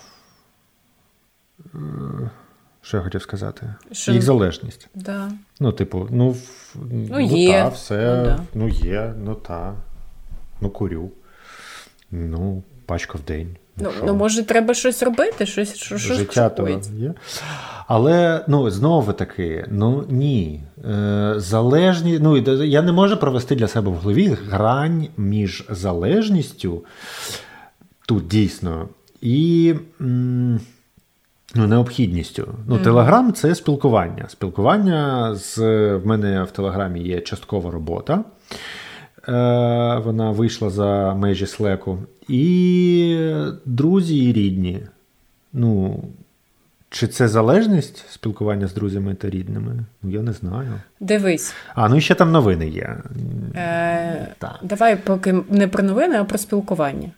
Е, що я хотів сказати? Що... Їх залежність. Да. Ну, типу, ну, ну, ну є. та, все, ну, да. ну є, ну та, ну курю. Ну, пачка в день. Ну, ну, може, треба щось робити, щось що, Життя то є. Але ну, знову таки, ну ні. Е, залежні, ну, Я не можу провести для себе в голові грань між залежністю тут дійсно і м, ну, необхідністю. Ну, mm. Телеграм це спілкування. Спілкування з в мене в Телеграмі є часткова робота. вона вийшла за межі слеку, і друзі і рідні. Ну, чи це залежність спілкування з друзями та рідними? Ну, я не знаю. Дивись. А, ну і ще там новини є. Е, Давай поки не про новини, а про спілкування.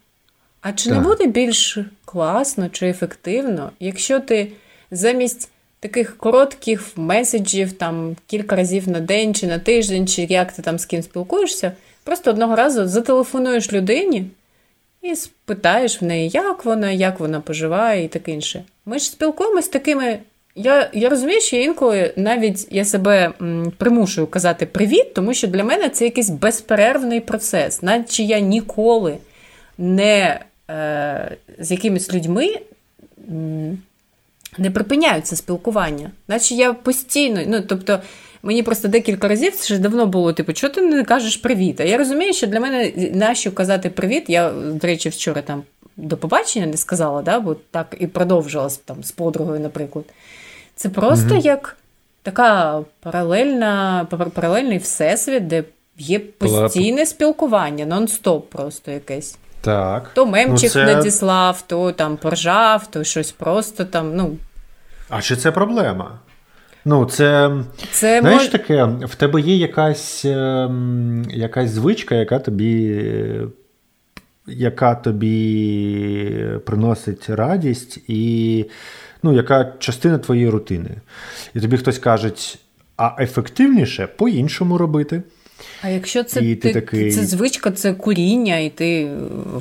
А чи так. не буде більш класно чи ефективно, якщо ти замість таких коротких меседжів, там кілька разів на день чи на тиждень, чи як ти там з ким спілкуєшся, просто одного разу зателефонуєш людині і спитаєш в неї, як вона, як вона поживає і таке інше. Ми ж спілкуємось такими. Я я розумію, що інколи навіть я себе м, примушую казати привіт, тому що для мене це якийсь безперервний процес, наче я ніколи не е, з якимись людьми м, не припиняю це спілкування. Наче я постійно, ну тобто. Мені просто декілька разів це ж давно було, типу, чого ти не кажеш привіт? А я розумію, що для мене нащо казати привіт. Я, до речі, вчора там до побачення не сказала, да, бо так і продовжилась там з подругою, наприклад. Це просто mm як така паралельна, паралельний всесвіт, де є постійне спілкування, нон-стоп просто якесь. Так. То мемчик ну, це... надіслав, то там поржав, то щось просто там. ну... А чи це проблема? Ну, це, це знаєш мож... таке, в тебе є якась ем, якась звичка, яка тобі яка тобі приносить радість, і ну, яка частина твоєї рутини. І тобі хтось каже, а ефективніше по-іншому робити. А якщо це і ти, ти такий... це звичка, це куріння, і ти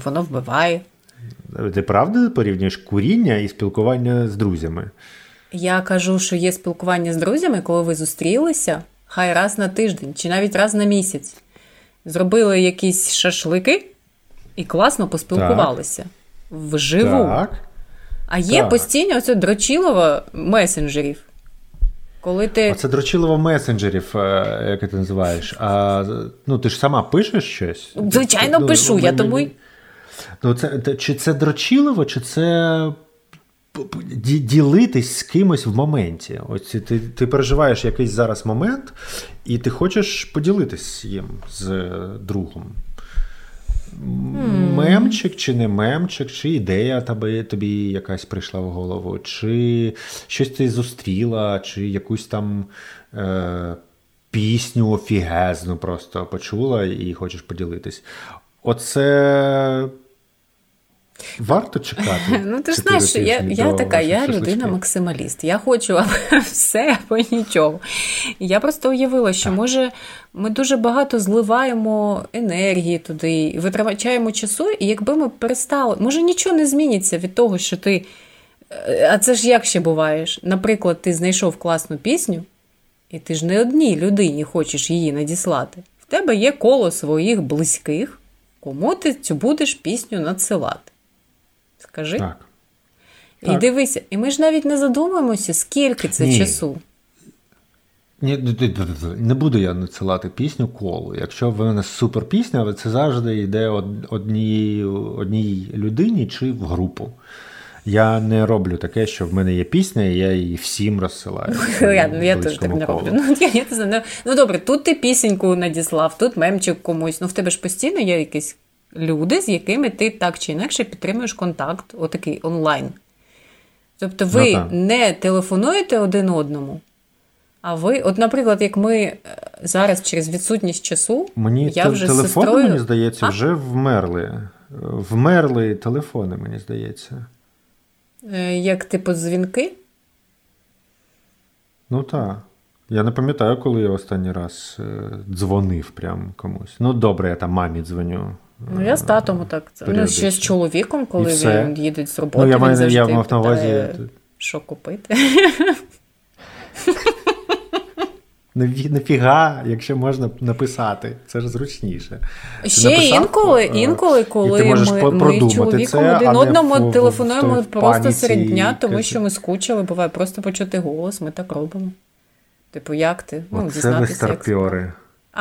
воно вбиває. Ти правда порівнюєш куріння і спілкування з друзями? Я кажу, що є спілкування з друзями, коли ви зустрілися, хай раз на тиждень чи навіть раз на місяць. Зробили якісь шашлики і класно поспілкувалися так. вживу. Так. А є так. постійно оце дрочілово месенджерів. Коли ти... Оце дрочилово месенджерів, е, як ти називаєш. А, Ну, ти ж сама пишеш щось? Звичайно, ну, пишу. Ну, я тому... Ну, це, Чи це дрочилово, чи це ділитись з кимось в моменті. Ось ти ти переживаєш якийсь зараз момент, і ти хочеш поділитись їм з другом. Mm. Мемчик чи не мемчик, чи ідея тобі, тобі якась прийшла в голову, чи щось ти зустріла, чи якусь там е, пісню офігезну просто почула і хочеш поділитись. Оце Варто чекати. Ну, ти ж знаєш, я я така, я людина-максималіст. Я хочу або <laughs> все або нічого. Я просто уявила, що може ми дуже багато зливаємо енергії туди, витрачаємо часу, і якби ми перестали, може нічого не зміниться від того, що ти. Е, а це ж як ще буваєш? Наприклад, ти знайшов класну пісню, і ти ж не одній людині хочеш її надіслати. В тебе є коло своїх близьких, кому ти цю будеш пісню надсилати. Скажи. Так. І так. дивися, і ми ж навіть не задумуємося, скільки це Ні. часу. Ні, Не буду я надсилати пісню колу. Якщо в мене супер пісня, це завжди йде одній одній людині чи в групу. Я не роблю таке, що в мене є пісня, і я її всім розсилаю. <laughs> Я я теж так не роблю. Ну, я, я, ну, ну добре, тут ти пісеньку надіслав, тут мемчик комусь. Ну в тебе ж постійно є якийсь люди, з якими ти так чи інакше підтримуєш контакт, отакий онлайн. Тобто ви ну, не телефонуєте один одному, а ви, от, наприклад, як ми е, зараз через відсутність часу, мені я вже телефони, сестрою... мені здається, а? вже вмерли. Вмерли телефони, мені здається. Е, як типу дзвінки? Ну так. Я не пам'ятаю, коли я останній раз е, дзвонив прям комусь. Ну, добре, я там мамі дзвоню. Ну, я з татом так. Ну, ще з чоловіком, коли він їде з роботи, ну, я він завжди я мав на увазі... що купити. <laughs> Нафіга, якщо можна написати, це ж зручніше. Ще написав, інколи, інколи, коли ми, ми чоловіком це, один одному телефонуємо в, просто серед дня, тому що ми скучили, буває просто почути голос, ми так робимо. Типу, як ти? Ну, Оце ви старпьори.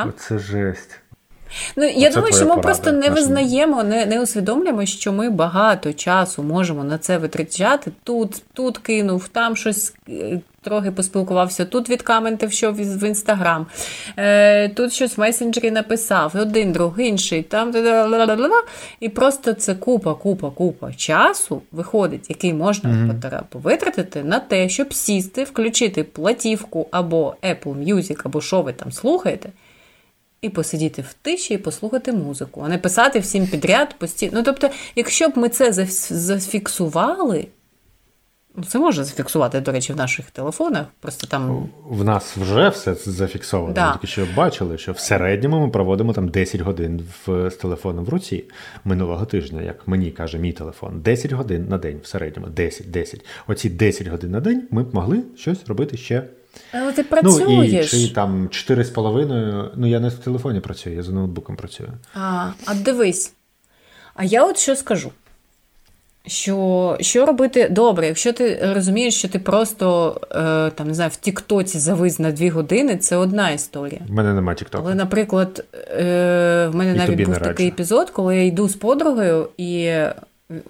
Оце жесть. Ну, я думаю, що ми порада, просто не визнаємо, не не усвідомлюємо, що ми багато часу можемо на це витрачати. Тут тут кинув, там щось трохи поспілкувався, тут відкаментив, що в інстаграм, е, тут щось в месенджері написав, один, другий, інший, там і просто це купа, купа, купа часу виходить, який можна mm-hmm. витратити на те, щоб сісти, включити платівку або Apple Music, або що ви там слухаєте. І посидіти в тиші і послухати музику, а не писати всім підряд постійно. Ну, тобто, якщо б ми це зафіксували, ну, це можна зафіксувати, до речі, в наших телефонах. Просто там в нас вже все зафіксовано. Да. Ми тільки що бачили, що в середньому ми проводимо там 10 годин в, з телефоном в руці минулого тижня, як мені каже мій телефон. 10 годин на день в середньому. 10-10. Оці 10 годин на день ми б могли щось робити ще. Але ти працюєш. Ну, і чи там 4,5. Ну, я не в телефоні працюю, я за ноутбуком працюю. А, а дивись. А я от що скажу. Що що робити добре, якщо ти розумієш, що ти просто е, там не знаю, в Тіктоці завис на дві години, це одна історія. У мене немає Тіктоку. Але, наприклад, е, в мене і навіть був такий епізод, коли я йду з подругою і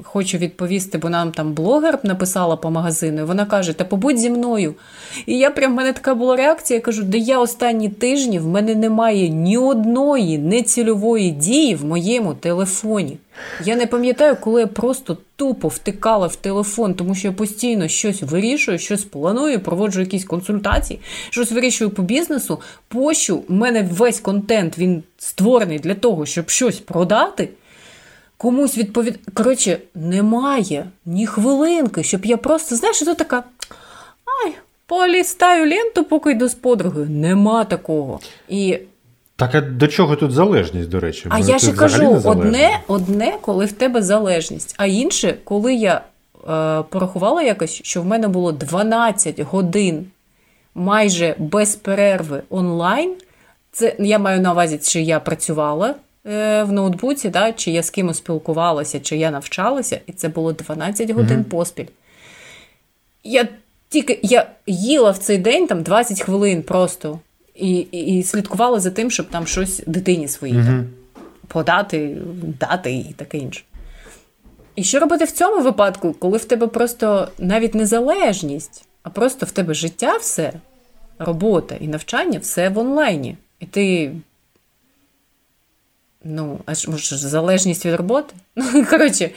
Хочу відповісти, бо нам там блогер написала по магазину, і вона каже: Та побудь зі мною. І я прям в мене така була реакція. Я кажу, де я останні тижні в мене немає ні одної нецільової дії в моєму телефоні. Я не пам'ятаю, коли я просто тупо втикала в телефон, тому що я постійно щось вирішую, щось планую, проводжу якісь консультації, щось вирішую по бізнесу. Пощу, у мене весь контент він створений для того, щоб щось продати комусь відповідати. Коротше, немає ні хвилинки, щоб я просто, знаєш, що така. Ай, полістаю ленту, поки йду з подругою. Нема такого. І... Так а до чого тут залежність, до речі? А я ще кажу: одне, одне, коли в тебе залежність, а інше, коли я е, порахувала якось, що в мене було 12 годин майже без перерви онлайн. Це я маю на увазі, чи я працювала в ноутбуці, да, чи я з кимось спілкувалася, чи я навчалася, і це було 12 годин mm-hmm. поспіль. Я тільки я їла в цей день там 20 хвилин просто і і, і слідкувала за тим, щоб там щось дитині своїй mm-hmm. там, подати, дати і таке інше. І що робити в цьому випадку, коли в тебе просто навіть незалежність, а просто в тебе життя все, робота і навчання все в онлайні. І ти Ну, аж може, залежність від роботи. <laughs> Ну, коротше,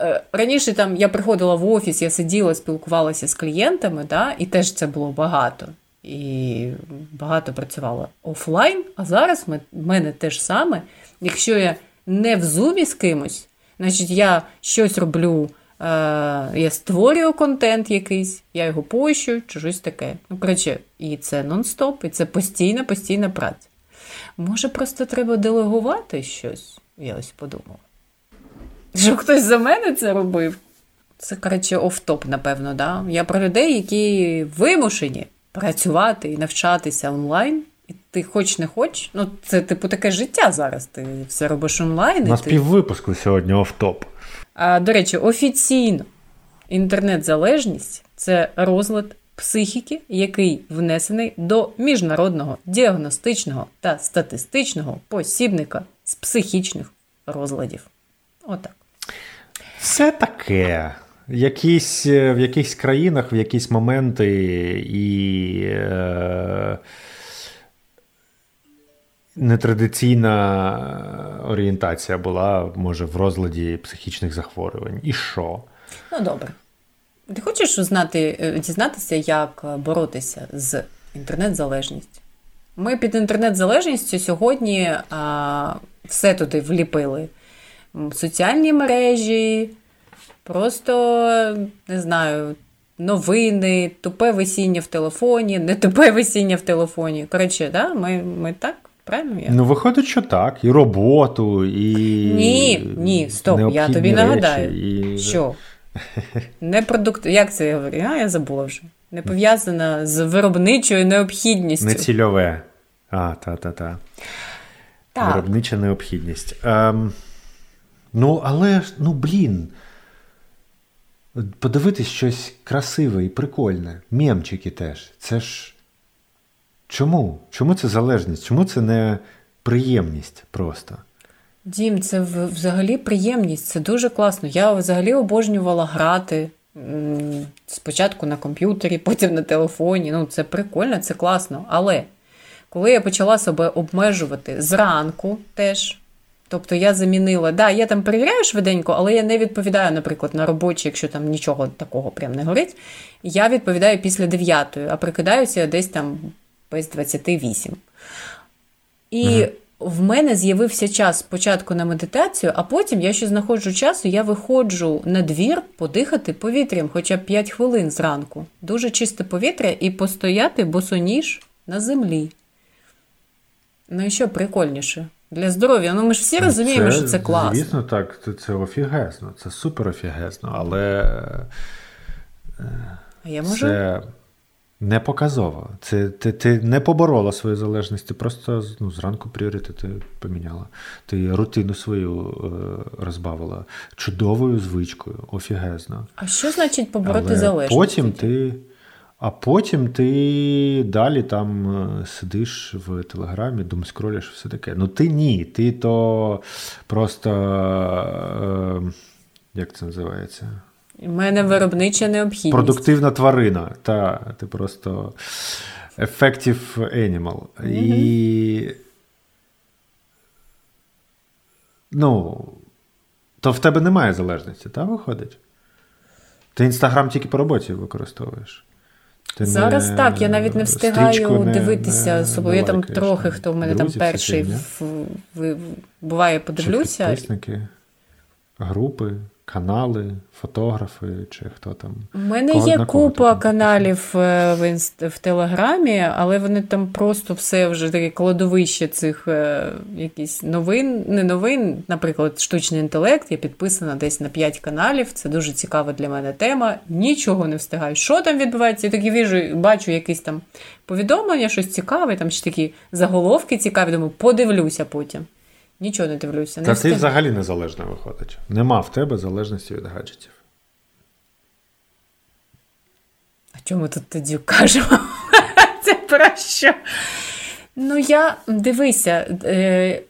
е, раніше там я приходила в офіс, я сиділа, спілкувалася з клієнтами, да, і теж це було багато. І багато працювала офлайн, а зараз в мене те ж саме. Якщо я не в зумі з кимось, значить я щось роблю, е, я створюю контент якийсь, я його пощу, чи щось таке. Ну, коротше, і це нон-стоп, і це постійна, постійна праця. Може, просто треба делегувати щось? Я ось подумала. Щоб хтось за мене це робив. Це, коротше, офтоп, напевно, да? Я про людей, які вимушені працювати і навчатися онлайн. І ти хоч не хоч, ну це типу таке життя зараз. Ти все робиш онлайн. У нас ти... піввипуску сьогодні офтоп. А, До речі, офіційно інтернет-залежність це розлад психіки, який внесений до міжнародного діагностичного та статистичного посібника з психічних розладів. Отак. Все таке. Якісь, е, В якихось країнах, в якісь моменти і е, нетрадиційна орієнтація була, може, в розладі психічних захворювань. І що? Ну, добре. Ти хочеш знати, е, дізнатися, як боротися з інтернет-залежністю? Ми під інтернет-залежністю сьогодні а, все туди вліпили. Соціальні мережі, просто не знаю, новини, тупе висіння в телефоні, не тупе висіння в телефоні. Коротше, да? ми ми так правильно? Я? Ну, виходить, що так. І роботу, і. Ні, ні, стоп, я тобі речі, нагадаю, і... що не продукт, як це я говорю? А, я забула вже. Не пов'язана з виробничою необхідністю. Не цільове. А, та-та-та. Так. Виробнича необхідність. Ем, Ну, але ж, ну, блін. Подивитись щось красиве і прикольне. Мємчики теж. Це ж. Чому? Чому це залежність? Чому це не приємність просто? Дім, це взагалі приємність, це дуже класно. Я взагалі обожнювала грати Спочатку на комп'ютері, <laughs> потім на телефоні. Ну, це прикольно, це класно. Але коли я почала себе обмежувати зранку теж. Тобто я замінила, да, я там перевіряю швиденько, але я не відповідаю, наприклад, на робочі, якщо там нічого такого прям не горить. Я відповідаю після 9, а прикидаюся десь там без 28. І mm в мене з'явився час спочатку на медитацію, а потім я ще знаходжу часу, я виходжу на двір подихати повітрям, хоча б 5 хвилин зранку. Дуже чисте повітря і постояти босоніж на землі. Ну і що прикольніше? Для здоров'я. Ну ми ж всі розуміємо, це, що це класно. Звісно, так, це офігезно, це супер офігезно, але а я можу? це не показово. Це Ти ти не поборола свою залежність, ти просто ну, зранку пріоритети поміняла. Ти рутину свою е, розбавила чудовою звичкою, офігезно. А що значить побороти але залежність? Потім ти. А потім ти далі там е, сидиш в Телеграмі, думаєш, скролиш, все таке. Ну ти ні, ти то просто е, як це називається? У мене виробнича необхідність. Продуктивна тварина. Та, Ти просто effective animal. Mm-hmm. І. Ну, то в тебе немає залежності, так, виходить? Ти інстаграм тільки по роботі використовуєш. Ти Зараз не, так, я навіть не встигаю не, дивитися не, собою. Я там трохи, хто в мене Друзі, там перший в, в, в, буває, подивлюся. Чи підписники, групи канали, фотографи чи хто там. У мене Кого, є купа каналів е, в інст... в Телеграмі, але вони там просто все вже таке кладовище цих е, якісь новин, не новин, наприклад, штучний інтелект. Я підписана десь на 5 каналів. Це дуже цікава для мене тема. Нічого не встигаю. Що там відбувається? Я такі віжу, бачу якісь там повідомлення, щось цікаве, там ще такі заголовки цікаві, думаю, подивлюся потім. Нічого не дивлюся. Не Та ти взагалі незалежна виходить. Нема в тебе залежності від гаджетів. А чому тут тоді кажемо? <laughs> Це про що? Ну, я дивися. Е...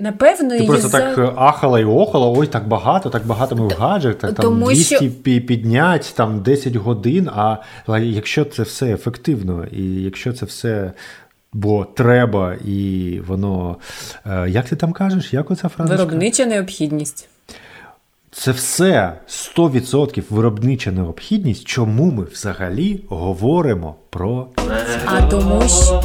Напевно, Ти просто за... так ахала і охала, ой, так багато, так багато ми в гаджетах, там Тому 200 що... піднять, там 10 годин. А якщо це все ефективно, і якщо це все бо треба, і воно. Е, як ти там кажеш? Як оця фраза? Виробнича необхідність. Це все 100% виробнича необхідність, чому ми взагалі говоримо про це. А тому що...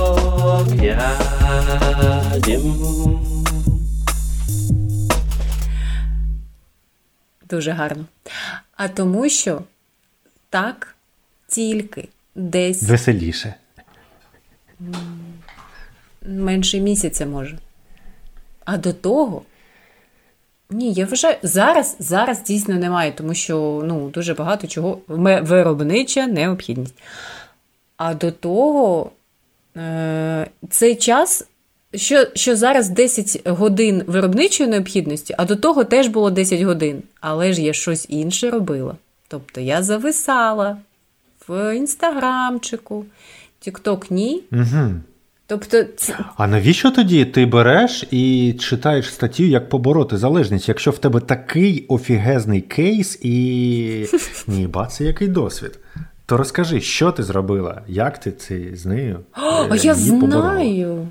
Дуже гарно. А тому що так тільки десь веселіше менше місяця може. А до того. Ні, я вважаю, зараз зараз дійсно немає, тому що ну, дуже багато чого виробнича необхідність. А до того е, цей час, що що зараз 10 годин виробничої необхідності, а до того теж було 10 годин. Але ж я щось інше робила. Тобто я зависала в інстаграмчику, Тікток ні. Угу. Тобто, це... А навіщо тоді ти береш і читаєш статтю, як побороти залежність, якщо в тебе такий офігезний кейс і <laughs> ні, ба, це який досвід? То розкажи, що ти зробила, як ти це з нею? <gasps> А я знаю.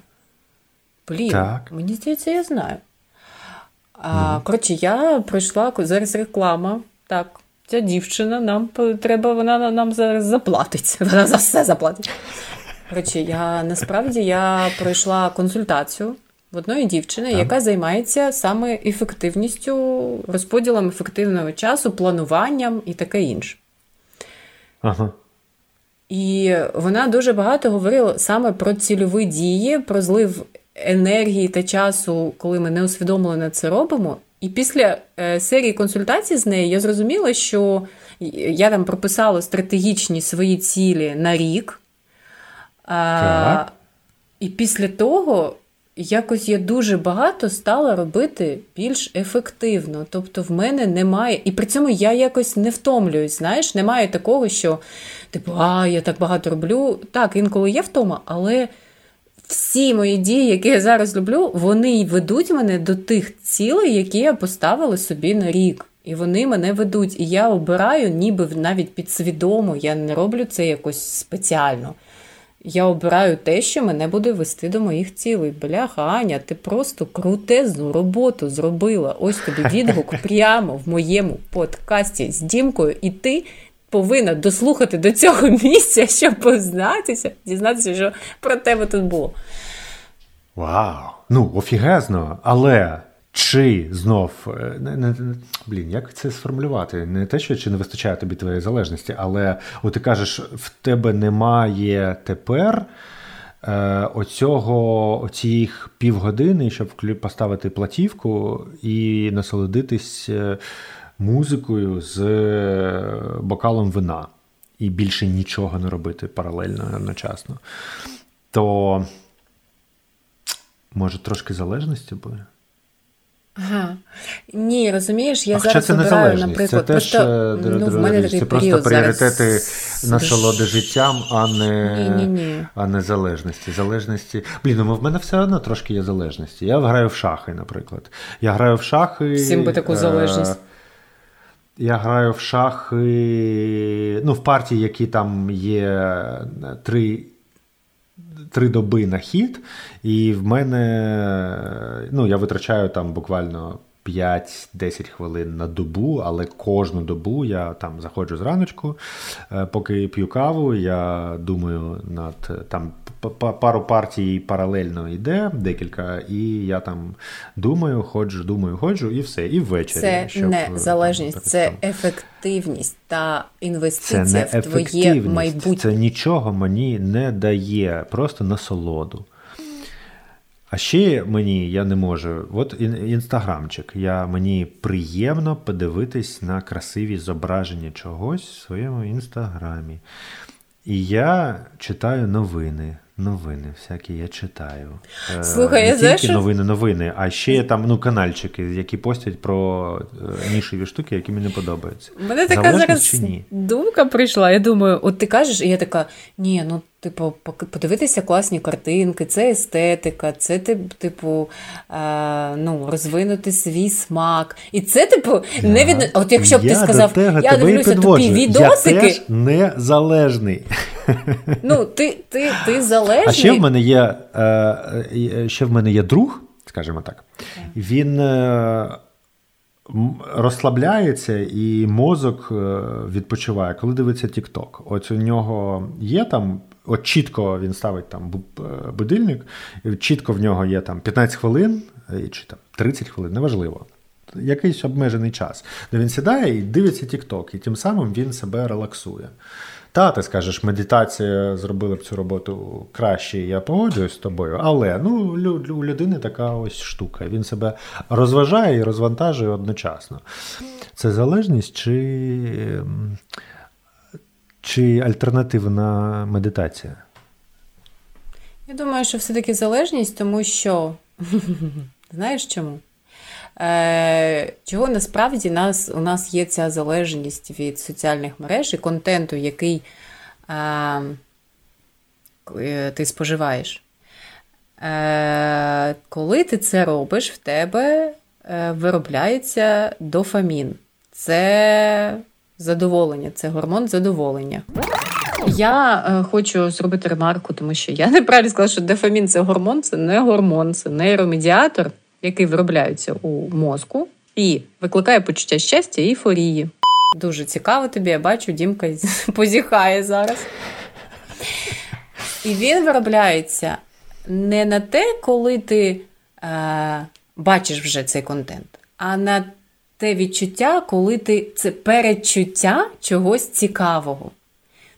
Блін, так. мені здається, я знаю. А, ну. Коротше, я пройшла зараз реклама. Так, ця дівчина нам треба, вона нам зараз заплатить. <laughs> Вона за все заплатить. Коротше, я насправді я пройшла консультацію в одної дівчини, так. яка займається саме ефективністю, розподілом ефективного часу, плануванням і таке інше. Ага. І вона дуже багато говорила саме про цільові дії, про злив енергії та часу, коли ми не усвідомлено це робимо. І після е, серії консультацій з нею я зрозуміла, що я там прописала стратегічні свої цілі на рік. А, І після того якось я дуже багато стала робити більш ефективно. Тобто, в мене немає, і при цьому я якось не втомлююсь. Знаєш, немає такого, що типу, а я так багато роблю. Так, інколи є втома, але. Всі мої дії, які я зараз люблю, вони ведуть мене до тих цілей, які я поставила собі на рік. І вони мене ведуть. І я обираю, ніби навіть підсвідомо, я не роблю це якось спеціально. Я обираю те, що мене буде вести до моїх цілей. Бляха, Аня, ти просто крутезну роботу зробила. Ось тобі <laughs> відгук прямо в моєму подкасті з Дімкою, і ти повинна дослухати до цього <laughs> місця, щоб познатися, дізнатися, що про тебе тут було. Вау! Ну, офігезно, але. Чи знов е, не, не, блін, як це сформулювати? Не те, що чи не вистачає тобі твоєї залежності, але от ти кажеш, в тебе немає тепер е, оцього оцих півгодини, щоб поставити платівку і насолодитись е, музикою з бокалом вина, і більше нічого не робити паралельно одночасно. То може трошки залежності буде? Ага. Ні, розумієш, я а зараз це обираю, наприклад, це просто, теж, ну, в мене такий це період просто пріоритети зараз... насолоди життям, а не а не залежності. Залежності. Блін, ну в мене все одно трошки є залежності. Я граю в шахи, наприклад. Я граю в шахи. Всім би таку залежність. Я граю в шахи, ну, в партії, які там є три три доби на хід, і в мене ну, я витрачаю там буквально 5-10 хвилин на добу, але кожну добу я там заходжу зраночку, е, поки п'ю каву, я думаю над там пару партій паралельно йде, декілька, і я там думаю, ходжу, думаю, ходжу, і все. І ввечері. Це щоб, не там, залежність, це ефективність та інвестиція це не в твоє майбутнє. Це нічого мені не дає, просто насолоду. А ще мені я не можу. От інстаграмчик. Я, Мені приємно подивитись на красиві зображення чогось в своєму інстаграмі. І я читаю новини. Новини всякі я читаю. Е, Слухай, Не я тільки що... новини, новини, а ще є там ну, канальчики, які постять про е, нішеві штуки, які мені подобаються. Мене така зараз думка прийшла. Я думаю, от ти кажеш, і я така, ні, ну Типу, подивитися класні картинки, це естетика, це типу, е, ну, розвинути свій смак. І це, типу, не від... От якщо б я ти сказав, до я дивлюся тупі відосики. Я теж незалежний. Ну, ти ти, ти залежний. А ще в мене є е, ще в мене є друг, скажімо так. Він. Е, розслабляється і мозок відпочиває, коли дивиться TikTok. От у нього є там От чітко він ставить там е, будильник, чітко в нього є там 15 хвилин е, чи там 30 хвилин, неважливо. Якийсь обмежений час, де він сідає і дивиться TikTok, і тим самим він себе релаксує. Та, ти скажеш, медитація зробила б цю роботу краще, я погоджуюсь з тобою, але ну, у людини така ось штука. Він себе розважає і розвантажує одночасно. Це залежність чи чи альтернативна медитація? Я думаю, що все-таки залежність, тому що <laughs> знаєш чому? Е, Чого насправді нас, у нас є ця залежність від соціальних мереж і контенту, який е, ти споживаєш. Е, Коли ти це робиш, в тебе е, виробляється дофамін. Це задоволення, це гормон задоволення. Я е, хочу зробити ремарку, тому що я <laughs> неправильно сказала, що дофамін це гормон, це не гормон, це нейромедіатор, який виробляється у мозку і викликає почуття щастя і ейфорії. Дуже цікаво тобі, я бачу, Дімка <laughs> позіхає зараз. І він виробляється не на те, коли ти е, бачиш вже цей контент, а на те відчуття, коли ти це передчуття чогось цікавого.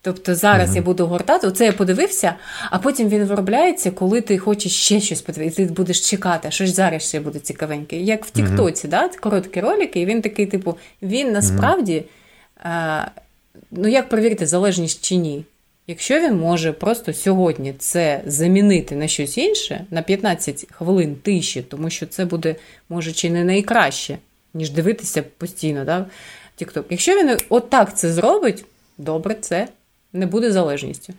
Тобто зараз mm-hmm. я буду гортати, оце я подивився, а потім він виробляється, коли ти хочеш ще щось подивитися, і ти будеш чекати, що ж зараз ще буде цікавеньке. Як в Тіктоці, mm-hmm. да? короткі ролики, і він такий, типу, він насправді, а, ну як перевірити, залежність чи ні. Якщо він може просто сьогодні це замінити на щось інше, на 15 хвилин тиші, тому що це буде, може, чи не найкраще ніж дивитися постійно. Да? TikTok. Якщо він отак це зробить, добре, це не буде залежністю.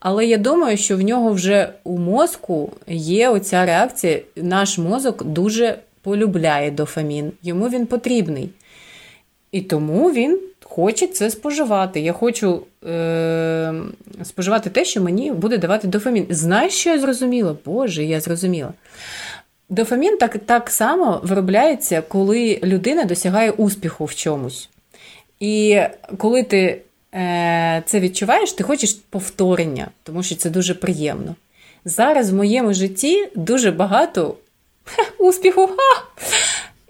Але я думаю, що в нього вже у мозку є оця реакція. Наш мозок дуже полюбляє дофамін, йому він потрібний. І тому він хоче це споживати. Я хочу е- споживати те, що мені буде давати дофамін. Знаєш, що я зрозуміла? Боже, я зрозуміла. Дофамін так так само виробляється, коли людина досягає успіху в чомусь. І коли ти е, це відчуваєш, ти хочеш повторення, тому що це дуже приємно. Зараз в моєму житті дуже багато успіху.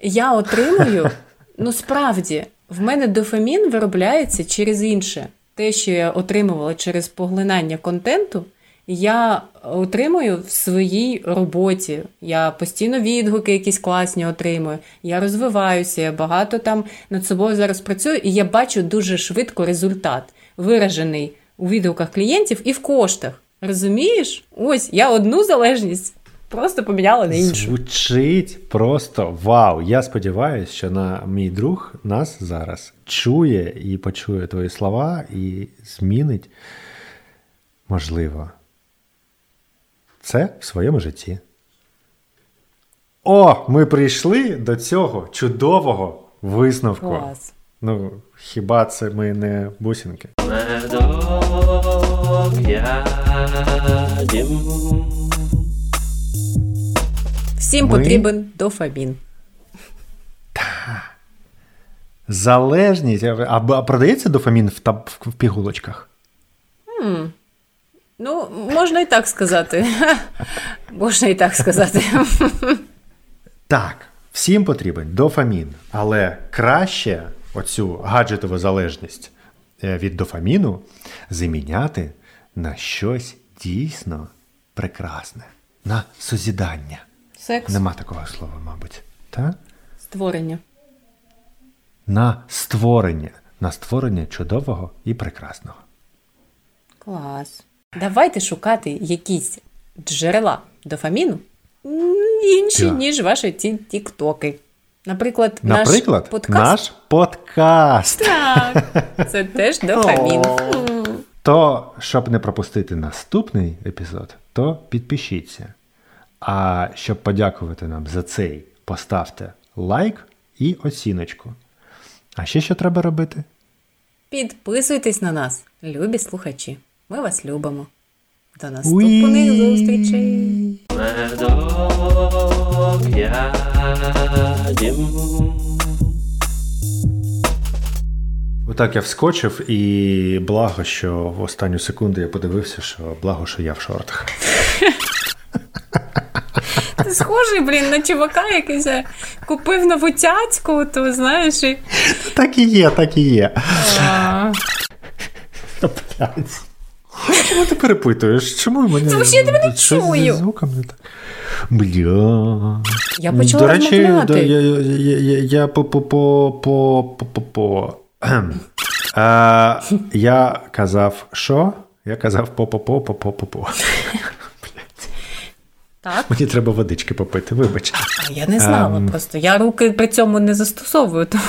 Я отримую, ну справді, в мене дофамін виробляється через інше. Те, що я отримувала через поглинання контенту, я отримую в своїй роботі. Я постійно відгуки якісь класні отримую. Я розвиваюся, я багато там над собою зараз працюю, і я бачу дуже швидко результат, виражений у відгуках клієнтів і в коштах. Розумієш? Ось я одну залежність просто поміняла на іншу. Звучить просто вау! Я сподіваюся, що на мій друг нас зараз чує і почує твої слова, і змінить, можливо, це в своєму житті. О, ми прийшли до цього чудового висновку. Клас. Ну, хіба це ми не бусинки? Всім Ми- потрібен дофамін. Залежність. А, а продається дофамін в, таб, в пігулочках? Ну, можна і так сказати. <laughs> Можна і так сказати. Так, всім потрібен дофамін, але краще оцю гаджетову залежність е, від дофаміну заміняти на щось дійсно прекрасне, на созідання. Секс, Нема такого слова, мабуть. Та? створення. На створення, на створення чудового і прекрасного. Клас. Давайте шукати якісь джерела дофаміну інші, Так. ніж ваші ті тіктоки. Наприклад, Наприклад, наш подкаст. наш подкаст. Так, це теж <laughs> дофамін. То, щоб не пропустити наступний епізод, то підпишіться. А щоб подякувати нам за цей, поставте лайк і оціночку. А ще що треба робити? Підписуйтесь на нас, любі слухачі. Ми вас любимо. До наступних зустрічей. Медок ядім. Отак я вскочив, і благо, що в останню секунду я подивився, що благо, що я в шортах. Ти схожий, блін, на чувака, який купив нову цяцьку, то знаєш, і. Так і є, так і є. А, Блядь. Чому ти перепитуєш? Чому мене Тому що я тебе не чую. звуком не так? Бля. Я почала До речі, да, я, я, я, я, я по по по по по по Е, Я казав, що? Я казав по по по по по по по Так. Мені треба водички попити, вибач. А я не знала Ем. просто. Я руки при цьому не застосовую. Тому...